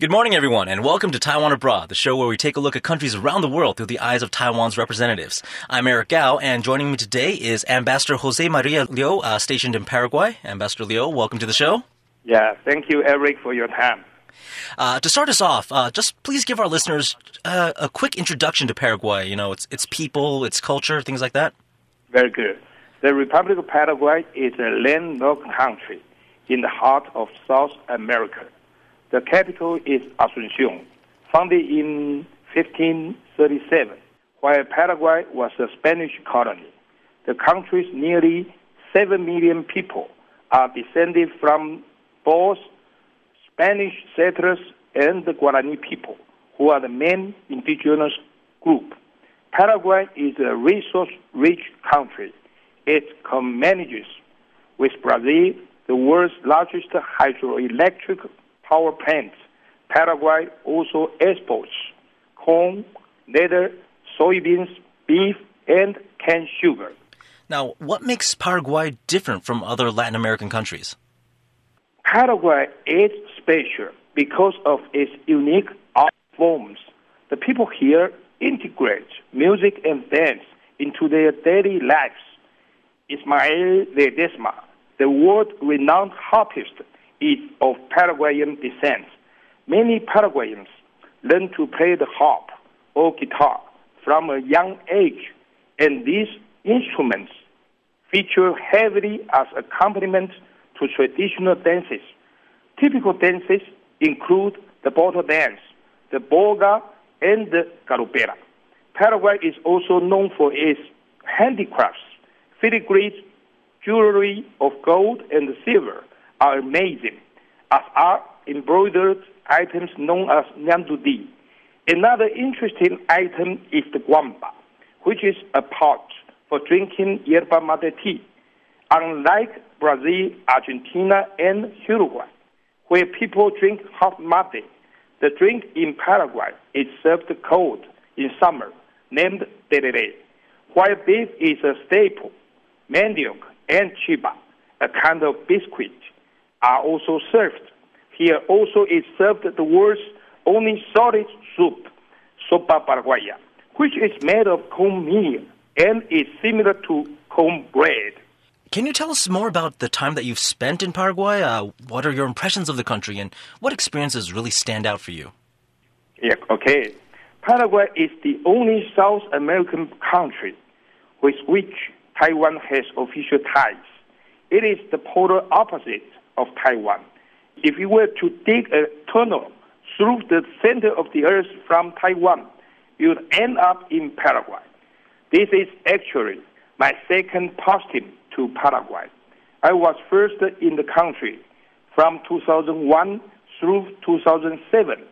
Good morning, everyone, and welcome to Taiwan Abroad, the show where we take a look at countries around the world through the eyes of Taiwan's representatives. I'm Eric Gao, and joining me today is Ambassador Jose Maria Liu, uh, stationed in Paraguay. Ambassador Liu, welcome to the show. Yeah, thank you, Eric, for your time. Uh, to start us off, uh, just please give our listeners uh, a quick introduction to Paraguay. You know, its its people, its culture, things like that. Very good. The Republic of Paraguay is a landlocked country in the heart of South America. The capital is Asunción, founded in 1537, while Paraguay was a Spanish colony. The country's nearly 7 million people are descended from both Spanish settlers and the Guarani people, who are the main indigenous group. Paraguay is a resource-rich country. It co-manages with Brazil the world's largest hydroelectric power plants. Paraguay also exports corn, leather, soybeans, beef, and canned sugar. Now, what makes Paraguay different from other Latin American countries? Paraguay is special because of its unique art forms. The people here integrate music and dance into their daily lives. Ismael Ledesma, the world-renowned harpist, is of Paraguayan descent. Many Paraguayans learn to play the harp or guitar from a young age, and these instruments feature heavily as accompaniment to traditional dances. Typical dances include the bottle dance, the boga, and the galopera. Paraguay is also known for its handicrafts. Filigree jewelry of gold and silver are amazing, as are embroidered items known as ñandutí. Another interesting item is the guampa, which is a pot for drinking yerba mate tea. Unlike Brazil, Argentina, and Uruguay, where people drink hot mate, the drink in Paraguay is served cold in summer, named tereré. While beef is a staple, manioc and chipa, a kind of biscuit, are also served. Here also is served the world's only solid soup, sopa paraguaya, which is made of cornmeal and is similar to cornbread. Can you tell us more about the time that you've spent in Paraguay? Uh, what are your impressions of the country, and what experiences really stand out for you? Yeah, okay. Paraguay is the only South American country with which Taiwan has official ties. It is the polar opposite of Taiwan. If you were to dig a tunnel through the center of the earth from Taiwan, you'd end up in Paraguay. This is actually my second posting to Paraguay. I was first in the country from 2001 through 2007.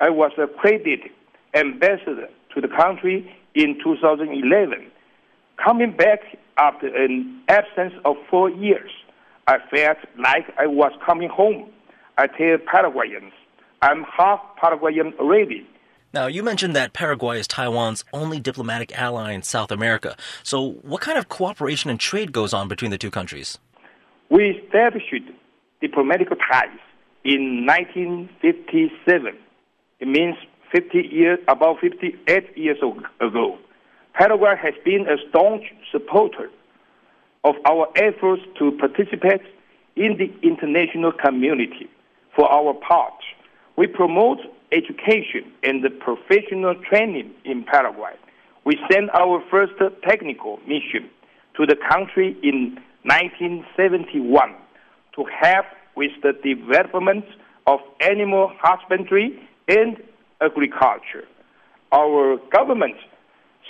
I was accredited ambassador to the country in 2011. Coming back after an absence of four years, I felt like I was coming home. I tell Paraguayans, I'm half Paraguayan already. Now, you mentioned that Paraguay is Taiwan's only diplomatic ally in South America. So, what kind of cooperation and trade goes on between the two countries? We established diplomatic ties in 1957. It means 50 years, about 58 years ago. Paraguay has been a staunch supporter of our efforts to participate in the international community. For our part, we promote education and professional training in Paraguay. We sent our first technical mission to the country in 1971 to help with the development of animal husbandry and agriculture. Our government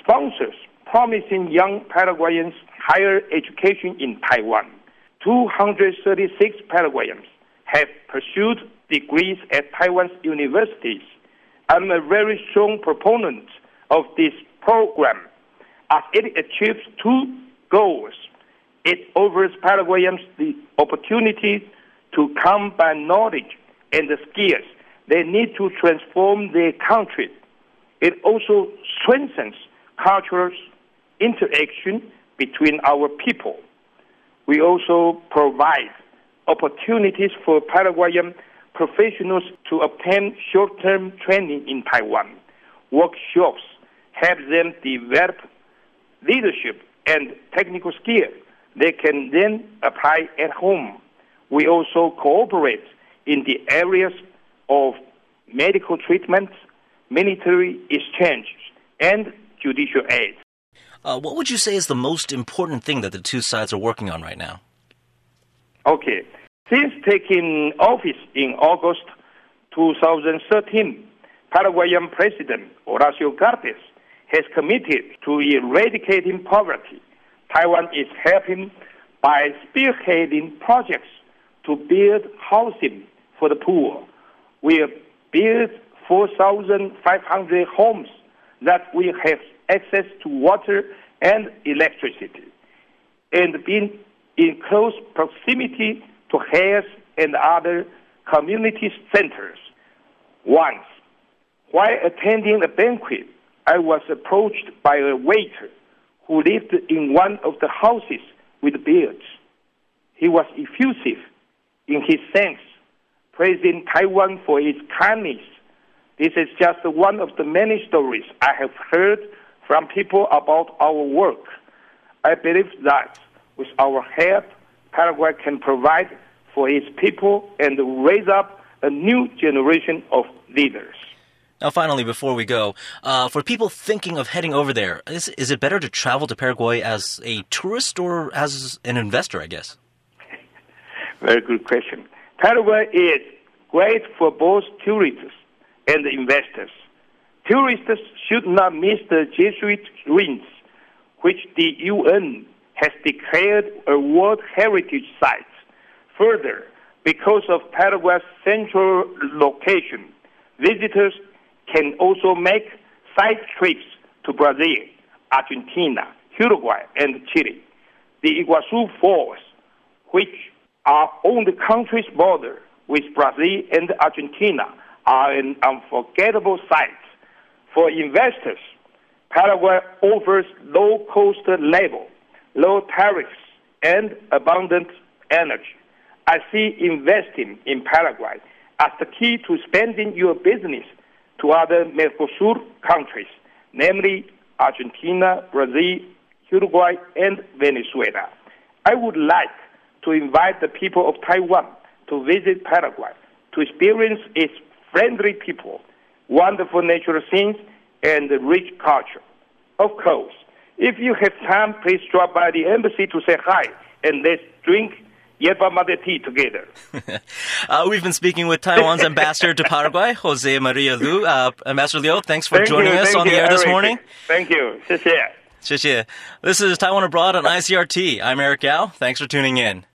sponsors promising young Paraguayans higher education in Taiwan. 236 Paraguayans have pursued degrees at Taiwan's universities. I'm a very strong proponent of this program as it achieves two goals. It offers Paraguayans the opportunity to come by knowledge and the skills they need to transform their country. It also strengthens cultural interaction between our people. We also provide opportunities for Paraguayan professionals to obtain short-term training in Taiwan. Workshops help them develop leadership and technical skills they can then apply at home. We also cooperate in the areas of medical treatment, military exchange, and judicial aid. Uh, what would you say is the most important thing that the two sides are working on right now? Okay. Since taking office in August 2013, Paraguayan President Horacio Cartes has committed to eradicating poverty. Taiwan is helping by spearheading projects to build housing for the poor. We have built 4,500 homes that will have access to water and electricity and being in close proximity to health and other community centers. Once, while attending a banquet, I was approached by a waiter who lived in one of the houses with beards. He was effusive in his thanks, praising Taiwan for its kindness. This is just one of the many stories I have heard from people about our work. I believe that with our help, Paraguay can provide for its people and raise up a new generation of leaders. Now, finally, before we go, uh, for people thinking of heading over there, is, is it better to travel to Paraguay as a tourist or as an investor, I guess? Very good question. Paraguay is great for both tourists and investors. Tourists should not miss the Jesuit ruins, which the UN has declared a World Heritage Site. Further, because of Paraguay's central location, visitors can also make side trips to Brazil, Argentina, Uruguay, and Chile. The Iguazu Falls, which are on the country's border with Brazil and Argentina, are an unforgettable sight. For investors, Paraguay offers low cost labor, low tariffs, and abundant energy. I see investing in Paraguay as the key to expanding your business to other Mercosur countries, namely Argentina, Brazil, Uruguay, and Venezuela. I would like to invite the people of Taiwan to visit Paraguay to experience its friendly people, wonderful natural scenes, and rich culture. Of course, if you have time, please drop by the embassy to say hi and let's drink yerba mate tea together. uh, we've been speaking with Taiwan's ambassador to Paraguay, Jose Maria Liu. Uh, ambassador Liu, thanks for thank joining you, us on you, the air this morning. Thank you. 谢谢. This is Taiwan Abroad on ICRT. I'm Eric Gao. Thanks for tuning in.